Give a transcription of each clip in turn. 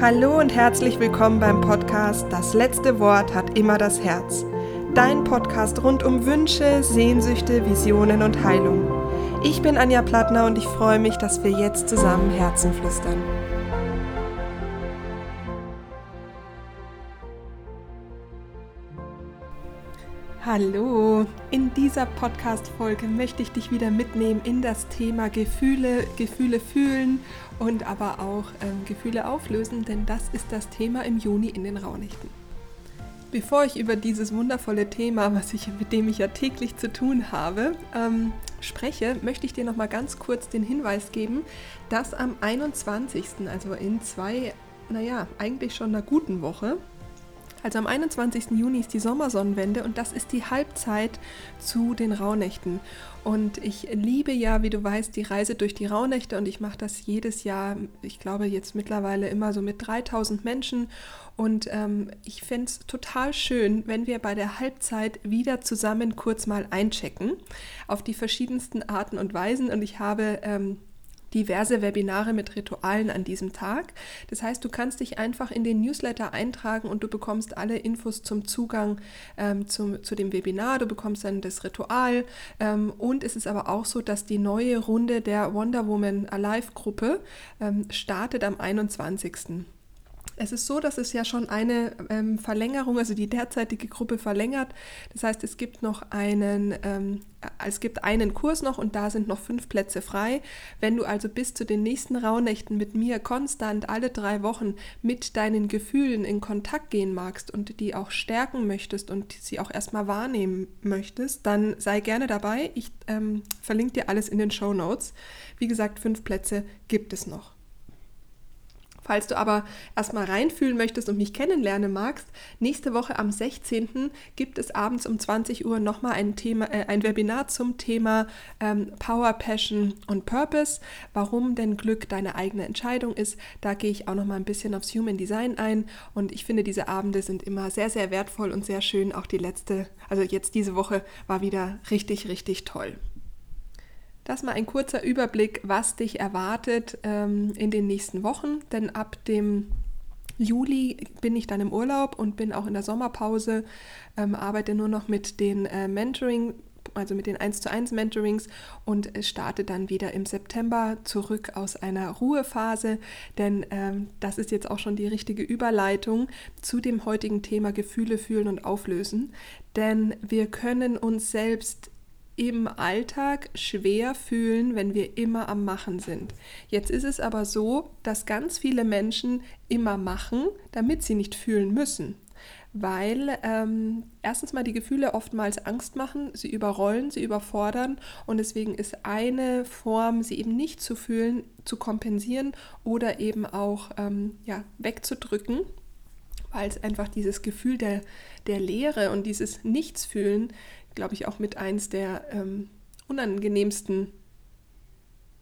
Hallo und herzlich willkommen beim Podcast Das letzte Wort hat immer das Herz. Dein Podcast rund um Wünsche, Sehnsüchte, Visionen und Heilung. Ich bin Anja Plattner und ich freue mich, dass wir jetzt zusammen Herzen flüstern. Hallo, in dieser Podcast-Folge möchte ich dich wieder mitnehmen in das Thema Gefühle, Gefühle fühlen und aber auch ähm, Gefühle auflösen, denn das ist das Thema im Juni in den Rauhnächten. Bevor ich über dieses wundervolle Thema, was ich, mit dem ich ja täglich zu tun habe, ähm, spreche, möchte ich dir noch mal ganz kurz den Hinweis geben, dass am 21., also in zwei, naja, eigentlich schon einer guten Woche, also am 21. Juni ist die Sommersonnenwende und das ist die Halbzeit zu den Rauhnächten. Und ich liebe ja, wie du weißt, die Reise durch die Rauhnächte und ich mache das jedes Jahr, ich glaube jetzt mittlerweile immer so mit 3000 Menschen. Und ähm, ich fände es total schön, wenn wir bei der Halbzeit wieder zusammen kurz mal einchecken auf die verschiedensten Arten und Weisen. Und ich habe ähm, diverse Webinare mit Ritualen an diesem Tag. Das heißt, du kannst dich einfach in den Newsletter eintragen und du bekommst alle Infos zum Zugang ähm, zum, zu dem Webinar. Du bekommst dann das Ritual. Ähm, und es ist aber auch so, dass die neue Runde der Wonder Woman Alive Gruppe ähm, startet am 21. Es ist so, dass es ja schon eine ähm, Verlängerung, also die derzeitige Gruppe verlängert. Das heißt, es gibt noch einen, ähm, es gibt einen Kurs noch und da sind noch fünf Plätze frei. Wenn du also bis zu den nächsten Rauhnächten mit mir konstant alle drei Wochen mit deinen Gefühlen in Kontakt gehen magst und die auch stärken möchtest und sie auch erstmal wahrnehmen möchtest, dann sei gerne dabei. Ich ähm, verlinke dir alles in den Show Notes. Wie gesagt, fünf Plätze gibt es noch. Falls du aber erstmal reinfühlen möchtest und mich kennenlernen magst, nächste Woche am 16. gibt es abends um 20 Uhr nochmal ein, Thema, äh, ein Webinar zum Thema ähm, Power, Passion und Purpose. Warum denn Glück deine eigene Entscheidung ist. Da gehe ich auch nochmal ein bisschen aufs Human Design ein und ich finde, diese Abende sind immer sehr, sehr wertvoll und sehr schön. Auch die letzte, also jetzt diese Woche war wieder richtig, richtig toll. Das mal ein kurzer Überblick, was dich erwartet ähm, in den nächsten Wochen, denn ab dem Juli bin ich dann im Urlaub und bin auch in der Sommerpause, ähm, arbeite nur noch mit den äh, Mentoring, also mit den 1 zu 1 Mentorings und starte dann wieder im September zurück aus einer Ruhephase, denn ähm, das ist jetzt auch schon die richtige Überleitung zu dem heutigen Thema Gefühle fühlen und auflösen, denn wir können uns selbst im Alltag schwer fühlen, wenn wir immer am Machen sind. Jetzt ist es aber so, dass ganz viele Menschen immer machen, damit sie nicht fühlen müssen. Weil ähm, erstens mal die Gefühle oftmals Angst machen, sie überrollen, sie überfordern und deswegen ist eine Form, sie eben nicht zu fühlen, zu kompensieren oder eben auch ähm, ja, wegzudrücken, weil es einfach dieses Gefühl der, der Leere und dieses Nichtsfühlen glaube ich, auch mit eins der ähm, unangenehmsten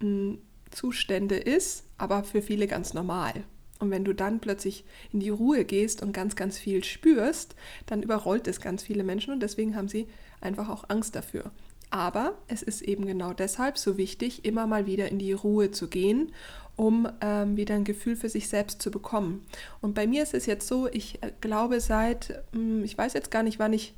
mh, hm, Zustände ist, aber für viele ganz normal. Und wenn du dann plötzlich in die Ruhe gehst und ganz, ganz viel spürst, dann überrollt es ganz viele Menschen und deswegen haben sie einfach auch Angst dafür. Aber es ist eben genau deshalb so wichtig, immer mal wieder in die Ruhe zu gehen, um ähm, wieder ein Gefühl für sich selbst zu bekommen. Und bei mir ist es jetzt so, ich äh, glaube seit, hm, ich weiß jetzt gar nicht, wann ich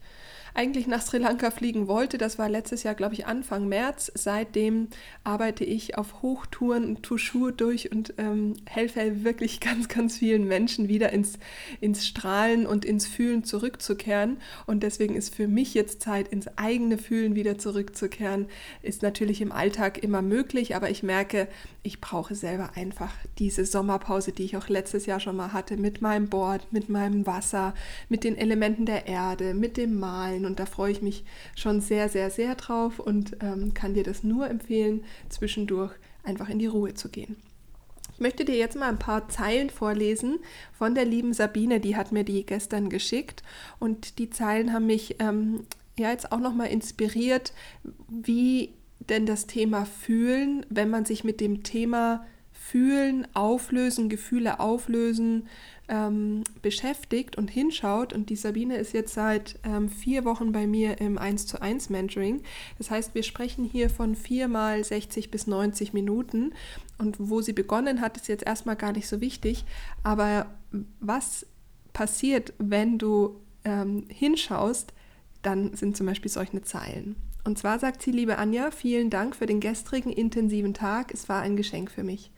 eigentlich nach Sri Lanka fliegen wollte. Das war letztes Jahr, glaube ich, Anfang März. Seitdem arbeite ich auf Hochtouren und Touchur durch und ähm, helfe wirklich ganz, ganz vielen Menschen wieder ins, ins Strahlen und ins Fühlen zurückzukehren. Und deswegen ist für mich jetzt Zeit, ins eigene Fühlen wieder zurückzukehren. Ist natürlich im Alltag immer möglich, aber ich merke, ich brauche selber einfach diese Sommerpause, die ich auch letztes Jahr schon mal hatte, mit meinem Board, mit meinem Wasser, mit den Elementen der Erde, mit dem Malen. Und da freue ich mich schon sehr, sehr, sehr drauf und ähm, kann dir das nur empfehlen, zwischendurch einfach in die Ruhe zu gehen. Ich möchte dir jetzt mal ein paar Zeilen vorlesen von der lieben Sabine, die hat mir die gestern geschickt. Und die Zeilen haben mich ähm, ja jetzt auch nochmal inspiriert, wie denn das Thema Fühlen, wenn man sich mit dem Thema Fühlen, Auflösen, Gefühle auflösen ähm, beschäftigt und hinschaut. Und die Sabine ist jetzt seit ähm, vier Wochen bei mir im 1 zu 1 Mentoring. Das heißt, wir sprechen hier von viermal 60 bis 90 Minuten. Und wo sie begonnen hat, ist jetzt erstmal gar nicht so wichtig. Aber was passiert, wenn du ähm, hinschaust, dann sind zum Beispiel solche Zeilen. Und zwar sagt sie, liebe Anja, vielen Dank für den gestrigen intensiven Tag. Es war ein Geschenk für mich.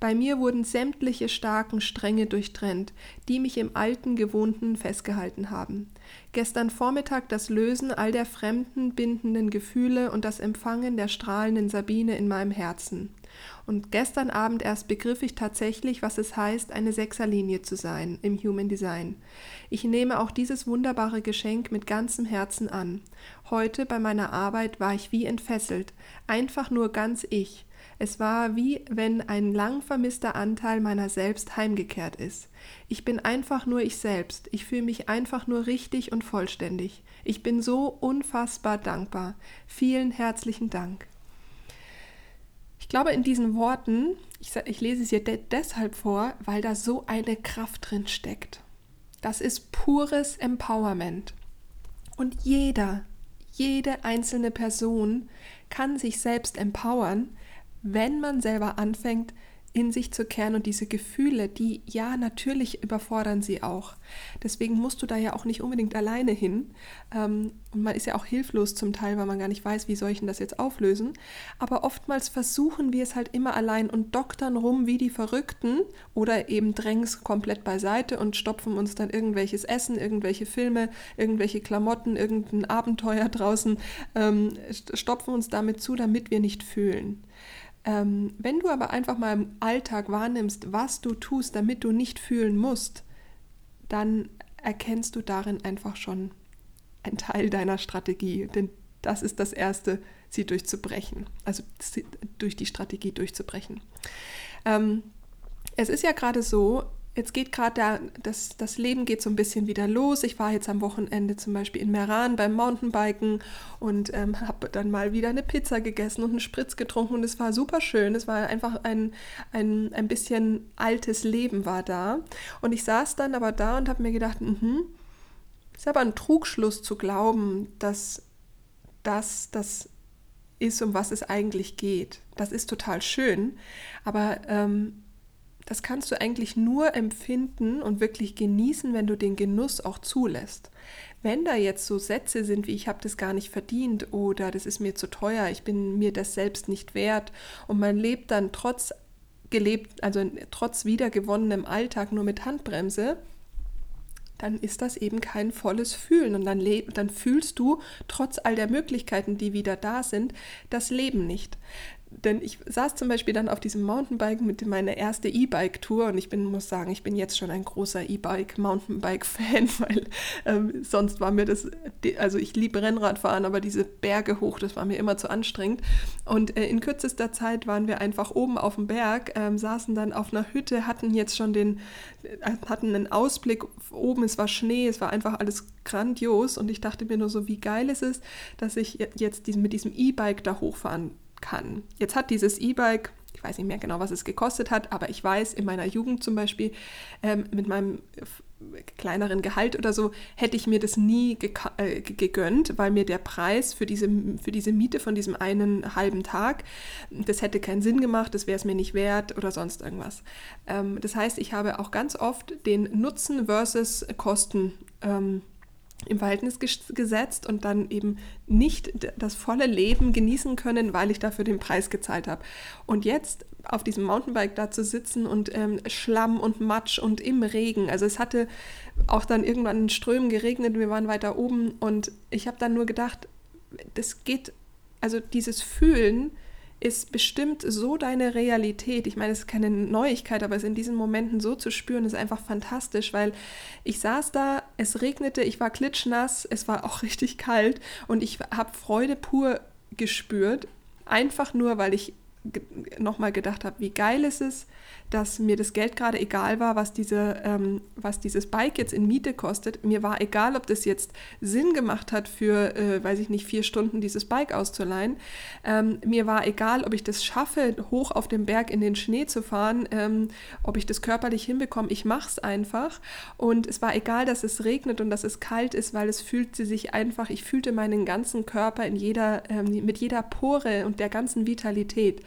Bei mir wurden sämtliche starken Stränge durchtrennt, die mich im alten Gewohnten festgehalten haben. Gestern Vormittag das Lösen all der fremden, bindenden Gefühle und das Empfangen der strahlenden Sabine in meinem Herzen. Und gestern Abend erst begriff ich tatsächlich, was es heißt, eine Sechserlinie zu sein im Human Design. Ich nehme auch dieses wunderbare Geschenk mit ganzem Herzen an. Heute bei meiner Arbeit war ich wie entfesselt, einfach nur ganz ich. Es war wie wenn ein lang vermisster Anteil meiner selbst heimgekehrt ist. Ich bin einfach nur ich selbst. Ich fühle mich einfach nur richtig und vollständig. Ich bin so unfassbar dankbar. Vielen herzlichen Dank. Ich glaube, in diesen Worten, ich, ich lese es hier de deshalb vor, weil da so eine Kraft drin steckt. Das ist pures Empowerment. Und jeder, jede einzelne Person kann sich selbst empowern, wenn man selber anfängt, in sich zu kehren und diese Gefühle, die ja natürlich überfordern sie auch. Deswegen musst du da ja auch nicht unbedingt alleine hin. Ähm, und man ist ja auch hilflos zum Teil, weil man gar nicht weiß, wie soll ich denn das jetzt auflösen. Aber oftmals versuchen wir es halt immer allein und doktern rum wie die Verrückten oder eben drängen es komplett beiseite und stopfen uns dann irgendwelches Essen, irgendwelche Filme, irgendwelche Klamotten, irgendein Abenteuer draußen, ähm, stopfen uns damit zu, damit wir nicht fühlen. Ähm, wenn du aber einfach mal im Alltag wahrnimmst, was du tust, damit du nicht fühlen musst, dann erkennst du darin einfach schon einen Teil deiner Strategie. Denn das ist das Erste, sie durchzubrechen. Also durch die Strategie durchzubrechen. Ähm, es ist ja gerade so, jetzt geht gerade das, das Leben geht so ein bisschen wieder los. Ich war jetzt am Wochenende zum Beispiel in Meran beim Mountainbiken und ähm, habe dann mal wieder eine Pizza gegessen und einen Spritz getrunken und es war super schön. Es war einfach ein, ein, ein bisschen altes Leben war da. Und ich saß dann aber da und habe mir gedacht, mhm, ist aber ein Trugschluss zu glauben, dass das das ist, um was es eigentlich geht. Das ist total schön, aber ähm, das kannst du eigentlich nur empfinden und wirklich genießen, wenn du den Genuss auch zulässt. Wenn da jetzt so Sätze sind wie ich habe das gar nicht verdient oder das ist mir zu teuer, ich bin mir das selbst nicht wert und man lebt dann trotz gelebt, also trotz wiedergewonnenem Alltag nur mit Handbremse, dann ist das eben kein volles Fühlen und dann, dann fühlst du trotz all der Möglichkeiten, die wieder da sind, das Leben nicht. Denn ich saß zum Beispiel dann auf diesem Mountainbike mit meiner erste E-Bike-Tour und ich bin, muss sagen, ich bin jetzt schon ein großer E-Bike, Mountainbike-Fan, weil ähm, sonst war mir das, also ich liebe Rennradfahren, aber diese Berge hoch, das war mir immer zu anstrengend. Und äh, in kürzester Zeit waren wir einfach oben auf dem Berg, ähm, saßen dann auf einer Hütte, hatten jetzt schon den, äh, hatten einen Ausblick oben, es war Schnee, es war einfach alles grandios und ich dachte mir nur so, wie geil es ist, dass ich jetzt diesen, mit diesem E-Bike da hochfahren kann. Jetzt hat dieses E-Bike, ich weiß nicht mehr genau, was es gekostet hat, aber ich weiß, in meiner Jugend zum Beispiel, ähm, mit meinem kleineren Gehalt oder so, hätte ich mir das nie äh, gegönnt, weil mir der Preis für diese, für diese Miete von diesem einen halben Tag, das hätte keinen Sinn gemacht, das wäre es mir nicht wert oder sonst irgendwas. Ähm, das heißt, ich habe auch ganz oft den Nutzen versus Kosten ähm, im Verhältnis gesetzt und dann eben nicht das volle Leben genießen können, weil ich dafür den Preis gezahlt habe. Und jetzt auf diesem Mountainbike da zu sitzen und ähm, Schlamm und Matsch und im Regen. Also es hatte auch dann irgendwann in Strömen geregnet, wir waren weiter oben und ich habe dann nur gedacht, das geht, also dieses Fühlen, ist bestimmt so deine Realität. Ich meine, es ist keine Neuigkeit, aber es in diesen Momenten so zu spüren, ist einfach fantastisch, weil ich saß da, es regnete, ich war klitschnass, es war auch richtig kalt und ich habe Freude pur gespürt, einfach nur, weil ich nochmal gedacht habe, wie geil ist es, dass mir das Geld gerade egal war, was, diese, ähm, was dieses Bike jetzt in Miete kostet. Mir war egal, ob das jetzt Sinn gemacht hat, für, äh, weiß ich nicht, vier Stunden dieses Bike auszuleihen. Ähm, mir war egal, ob ich das schaffe, hoch auf dem Berg in den Schnee zu fahren, ähm, ob ich das körperlich hinbekomme. Ich mache es einfach. Und es war egal, dass es regnet und dass es kalt ist, weil es fühlte sich einfach, ich fühlte meinen ganzen Körper in jeder, ähm, mit jeder Pore und der ganzen Vitalität.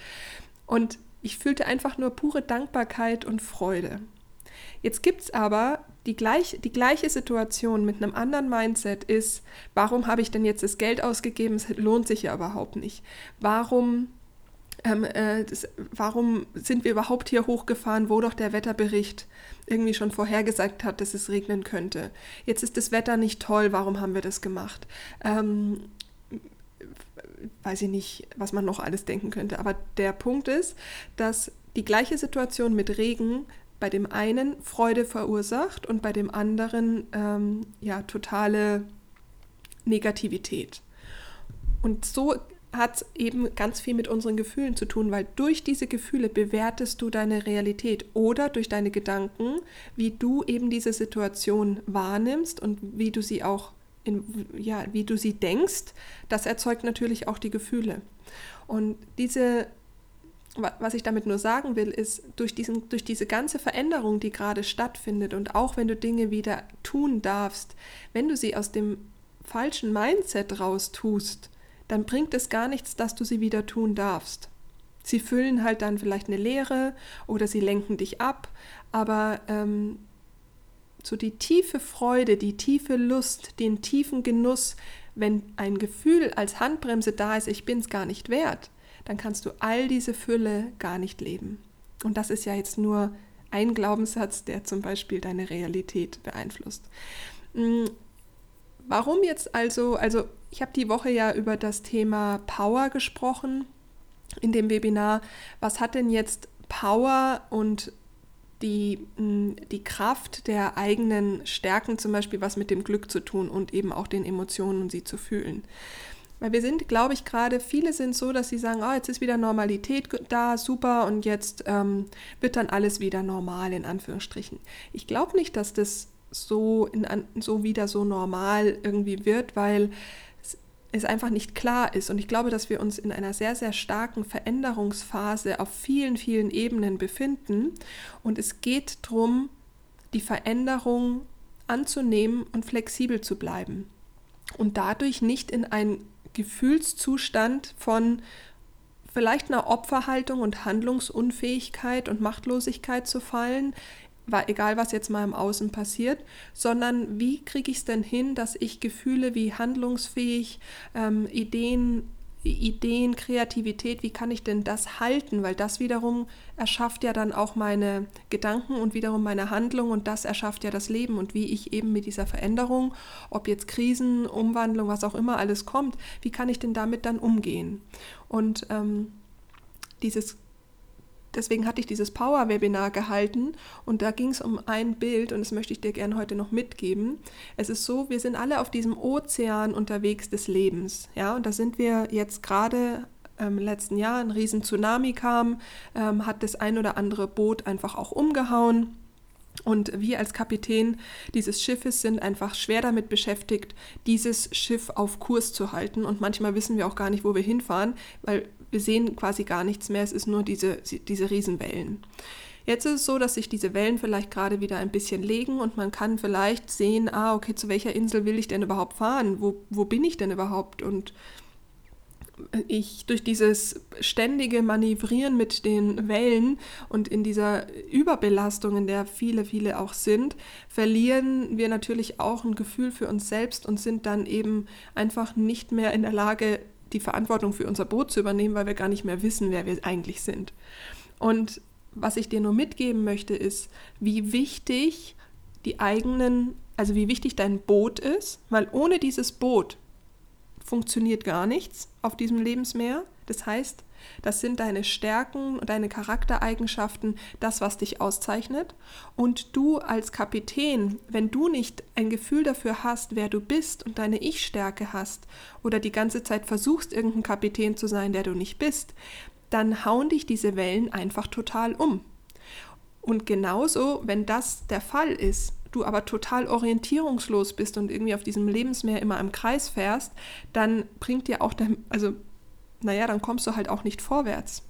Und ich fühlte einfach nur pure Dankbarkeit und Freude. Jetzt gibt es aber die, gleich, die gleiche Situation mit einem anderen Mindset ist, warum habe ich denn jetzt das Geld ausgegeben? Es lohnt sich ja überhaupt nicht. Warum, ähm, äh, das, warum sind wir überhaupt hier hochgefahren, wo doch der Wetterbericht irgendwie schon vorhergesagt hat, dass es regnen könnte? Jetzt ist das Wetter nicht toll, warum haben wir das gemacht? Ähm, weiß ich nicht, was man noch alles denken könnte. Aber der Punkt ist, dass die gleiche Situation mit Regen bei dem einen Freude verursacht und bei dem anderen ähm, ja totale Negativität. Und so hat eben ganz viel mit unseren Gefühlen zu tun, weil durch diese Gefühle bewertest du deine Realität oder durch deine Gedanken, wie du eben diese Situation wahrnimmst und wie du sie auch in, ja, wie du sie denkst, das erzeugt natürlich auch die Gefühle. Und diese, was ich damit nur sagen will, ist, durch, diesen, durch diese ganze Veränderung, die gerade stattfindet und auch wenn du Dinge wieder tun darfst, wenn du sie aus dem falschen Mindset raus tust, dann bringt es gar nichts, dass du sie wieder tun darfst. Sie füllen halt dann vielleicht eine Leere oder sie lenken dich ab, aber ähm, so die tiefe Freude, die tiefe Lust, den tiefen Genuss, wenn ein Gefühl als Handbremse da ist, ich bin es gar nicht wert, dann kannst du all diese Fülle gar nicht leben. Und das ist ja jetzt nur ein Glaubenssatz, der zum Beispiel deine Realität beeinflusst. Hm, warum jetzt also, also ich habe die Woche ja über das Thema Power gesprochen in dem Webinar. Was hat denn jetzt Power und die, die Kraft der eigenen Stärken zum Beispiel was mit dem Glück zu tun und eben auch den Emotionen sie zu fühlen. Weil wir sind, glaube ich, gerade, viele sind so, dass sie sagen, oh, jetzt ist wieder Normalität da, super, und jetzt ähm, wird dann alles wieder normal, in Anführungsstrichen. Ich glaube nicht, dass das so, in, so wieder so normal irgendwie wird, weil es einfach nicht klar ist. Und ich glaube, dass wir uns in einer sehr, sehr starken Veränderungsphase auf vielen, vielen Ebenen befinden. Und es geht darum, die Veränderung anzunehmen und flexibel zu bleiben. Und dadurch nicht in einen Gefühlszustand von vielleicht einer Opferhaltung und Handlungsunfähigkeit und Machtlosigkeit zu fallen, egal was jetzt mal im Außen passiert, sondern wie kriege ich es denn hin, dass ich Gefühle wie handlungsfähig, ähm, Ideen, Ideen, Kreativität, wie kann ich denn das halten? Weil das wiederum erschafft ja dann auch meine Gedanken und wiederum meine Handlung und das erschafft ja das Leben und wie ich eben mit dieser Veränderung, ob jetzt Krisen, Umwandlung, was auch immer alles kommt, wie kann ich denn damit dann umgehen? Und ähm, dieses deswegen hatte ich dieses Power-Webinar gehalten und da ging es um ein Bild und das möchte ich dir gerne heute noch mitgeben. Es ist so, wir sind alle auf diesem Ozean unterwegs des Lebens, ja, und da sind wir jetzt gerade ähm, im letzten Jahr, ein riesen Tsunami kam, ähm, hat das ein oder andere Boot einfach auch umgehauen. Und wir als Kapitän dieses Schiffes sind einfach schwer damit beschäftigt, dieses Schiff auf Kurs zu halten. Und manchmal wissen wir auch gar nicht, wo wir hinfahren, weil wir sehen quasi gar nichts mehr, es ist nur diese, diese Riesenwellen. Jetzt ist es so, dass sich diese Wellen vielleicht gerade wieder ein bisschen legen und man kann vielleicht sehen, ah, okay, zu welcher Insel will ich denn überhaupt fahren? Wo, wo bin ich denn überhaupt? Und ich durch dieses ständige Manövrieren mit den Wellen und in dieser Überbelastung, in der viele, viele auch sind, verlieren wir natürlich auch ein Gefühl für uns selbst und sind dann eben einfach nicht mehr in der Lage, die Verantwortung für unser Boot zu übernehmen, weil wir gar nicht mehr wissen, wer wir eigentlich sind. Und was ich dir nur mitgeben möchte, ist, wie wichtig die eigenen, also wie wichtig dein Boot ist, weil ohne dieses Boot funktioniert gar nichts auf diesem Lebensmeer. Das heißt, das sind deine Stärken und deine Charaktereigenschaften, das, was dich auszeichnet. Und du als Kapitän, wenn du nicht ein Gefühl dafür hast, wer du bist und deine Ich-Stärke hast oder die ganze Zeit versuchst, irgendein Kapitän zu sein, der du nicht bist, dann hauen dich diese Wellen einfach total um. Und genauso, wenn das der Fall ist, du aber total orientierungslos bist und irgendwie auf diesem Lebensmeer immer im Kreis fährst, dann bringt dir auch, dein, also naja, dann kommst du halt auch nicht vorwärts.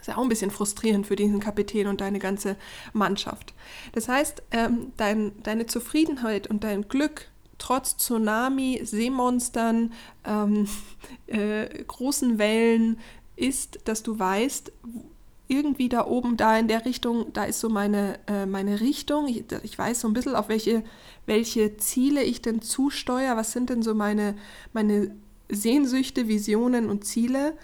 Ist ja auch ein bisschen frustrierend für diesen Kapitän und deine ganze Mannschaft. Das heißt, ähm, dein, deine Zufriedenheit und dein Glück trotz Tsunami, Seemonstern, ähm, äh, großen Wellen ist, dass du weißt, irgendwie da oben, da in der Richtung, da ist so meine, äh, meine Richtung. Ich, ich, weiß so ein bisschen, auf welche, welche Ziele ich denn zusteuere. Was sind denn so meine, meine Sehnsüchte, Visionen und Ziele?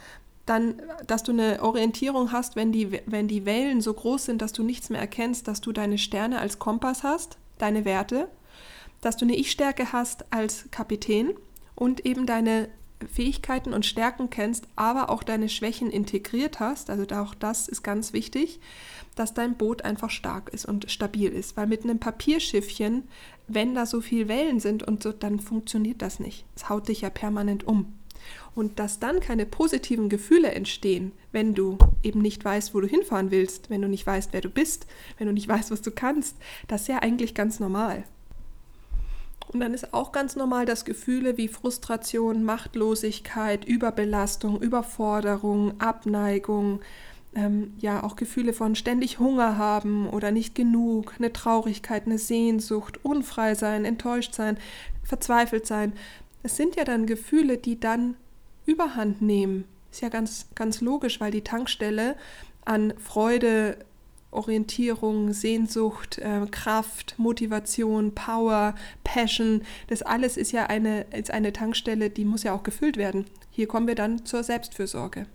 Dann, dass du eine Orientierung hast, wenn die, wenn die Wellen so groß sind, dass du nichts mehr erkennst, dass du deine Sterne als Kompass hast, deine Werte, dass du eine Ich-Stärke hast als Kapitän und eben deine Fähigkeiten und Stärken kennst, aber auch deine Schwächen integriert hast, also auch das ist ganz wichtig, dass dein Boot einfach stark ist und stabil ist. Weil mit einem Papierschiffchen, wenn da so viel Wellen sind und so, dann funktioniert das nicht. Es haut dich ja permanent um. Und dass dann keine positiven Gefühle entstehen, wenn du eben nicht weißt, wo du hinfahren willst, wenn du nicht weißt, wer du bist, wenn du nicht weißt, was du kannst, das ist ja eigentlich ganz normal. Und dann ist auch ganz normal, dass Gefühle wie Frustration, Machtlosigkeit, Überbelastung, Überforderung, Abneigung, ähm, ja auch Gefühle von ständig Hunger haben oder nicht genug, eine Traurigkeit, eine Sehnsucht, unfrei sein, enttäuscht sein, verzweifelt sein. Es sind ja dann Gefühle, die dann Überhand nehmen. Ist ja ganz, ganz logisch, weil die Tankstelle an Freude, Orientierung, Sehnsucht, äh, Kraft, Motivation, Power, Passion, das alles ist ja eine, ist eine Tankstelle, die muss ja auch gefüllt werden. Hier kommen wir dann zur Selbstfürsorge.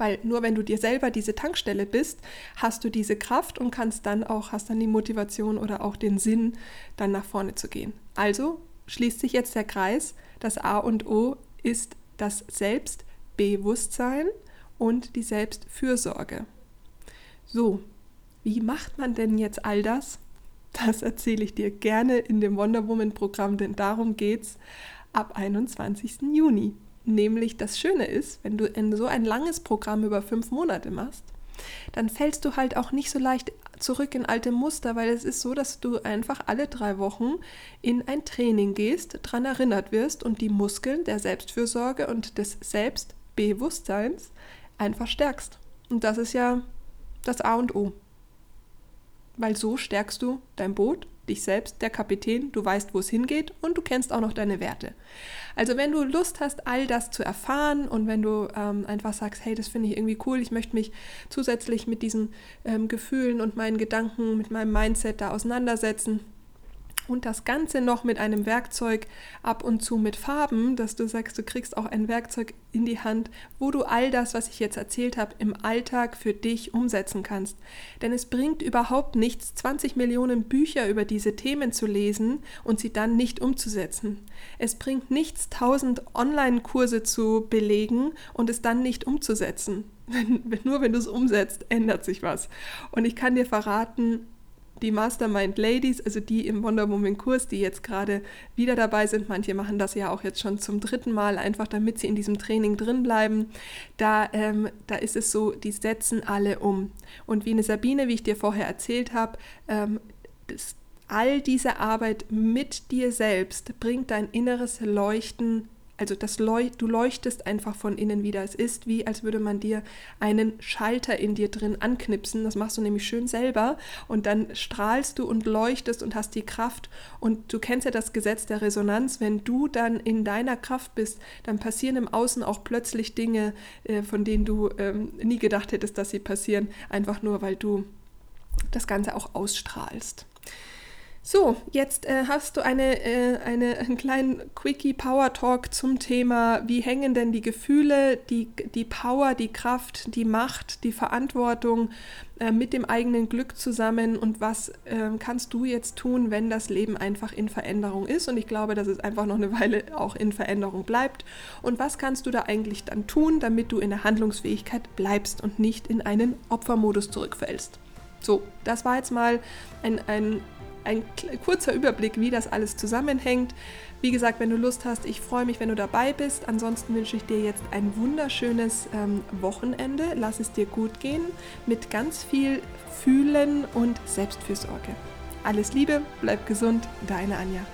Weil nur wenn du dir selber diese Tankstelle bist, hast du diese Kraft und kannst dann auch, hast dann die Motivation oder auch den Sinn, dann nach vorne zu gehen. Also schließt sich jetzt der Kreis. Das A und O ist das Selbstbewusstsein und die Selbstfürsorge. So, wie macht man denn jetzt all das? Das erzähle ich dir gerne in dem Wonder Woman Programm, denn darum geht's ab 21. Juni. Nämlich das Schöne ist, wenn du so ein langes Programm über fünf Monate machst, dann fällst du halt auch nicht so leicht zurück in alte Muster, weil es ist so, dass du einfach alle drei Wochen in ein Training gehst, daran erinnert wirst und die Muskeln der Selbstfürsorge und des Selbstbewusstseins einfach stärkst. Und das ist ja das A und O weil so stärkst du dein Boot, dich selbst, der Kapitän, du weißt, wo es hingeht und du kennst auch noch deine Werte. Also wenn du Lust hast, all das zu erfahren und wenn du ähm, einfach sagst, hey, das finde ich irgendwie cool, ich möchte mich zusätzlich mit diesen ähm, Gefühlen und meinen Gedanken, mit meinem Mindset da auseinandersetzen, und das Ganze noch mit einem Werkzeug ab und zu mit Farben, dass du sagst, du kriegst auch ein Werkzeug in die Hand, wo du all das, was ich jetzt erzählt habe, im Alltag für dich umsetzen kannst. Denn es bringt überhaupt nichts, 20 Millionen Bücher über diese Themen zu lesen und sie dann nicht umzusetzen. Es bringt nichts, 1000 Online-Kurse zu belegen und es dann nicht umzusetzen. Nur wenn du es umsetzt, ändert sich was. Und ich kann dir verraten, die Mastermind Ladies, also die im Wonder Woman Kurs, die jetzt gerade wieder dabei sind, manche machen das ja auch jetzt schon zum dritten Mal, einfach damit sie in diesem Training drin bleiben, da, ähm, da ist es so, die setzen alle um. Und wie eine Sabine, wie ich dir vorher erzählt habe, ähm, das, all diese Arbeit mit dir selbst bringt dein inneres Leuchten also das Leuch du leuchtest einfach von innen wieder. Es ist wie, als würde man dir einen Schalter in dir drin anknipsen. Das machst du nämlich schön selber und dann strahlst du und leuchtest und hast die Kraft. Und du kennst ja das Gesetz der Resonanz. Wenn du dann in deiner Kraft bist, dann passieren im Außen auch plötzlich Dinge, äh, von denen du ähm, nie gedacht hättest, dass sie passieren. Einfach nur, weil du das Ganze auch ausstrahlst. So, jetzt äh, hast du eine, äh, eine, einen kleinen Quickie Power Talk zum Thema, wie hängen denn die Gefühle, die, die Power, die Kraft, die Macht, die Verantwortung äh, mit dem eigenen Glück zusammen und was ähm, kannst du jetzt tun, wenn das Leben einfach in Veränderung ist? Und ich glaube, dass es einfach noch eine Weile auch in Veränderung bleibt. Und was kannst du da eigentlich dann tun, damit du in der Handlungsfähigkeit bleibst und nicht in einen Opfermodus zurückfällst? So, das war jetzt mal ein, ein ein kurzer Überblick, wie das alles zusammenhängt. Wie gesagt, wenn du Lust hast, ich freue mich, wenn du dabei bist. Ansonsten wünsche ich dir jetzt ein wunderschönes ähm, Wochenende. Lass es dir gut gehen mit ganz viel Fühlen und Selbstfürsorge. Alles Liebe, bleib gesund, deine Anja.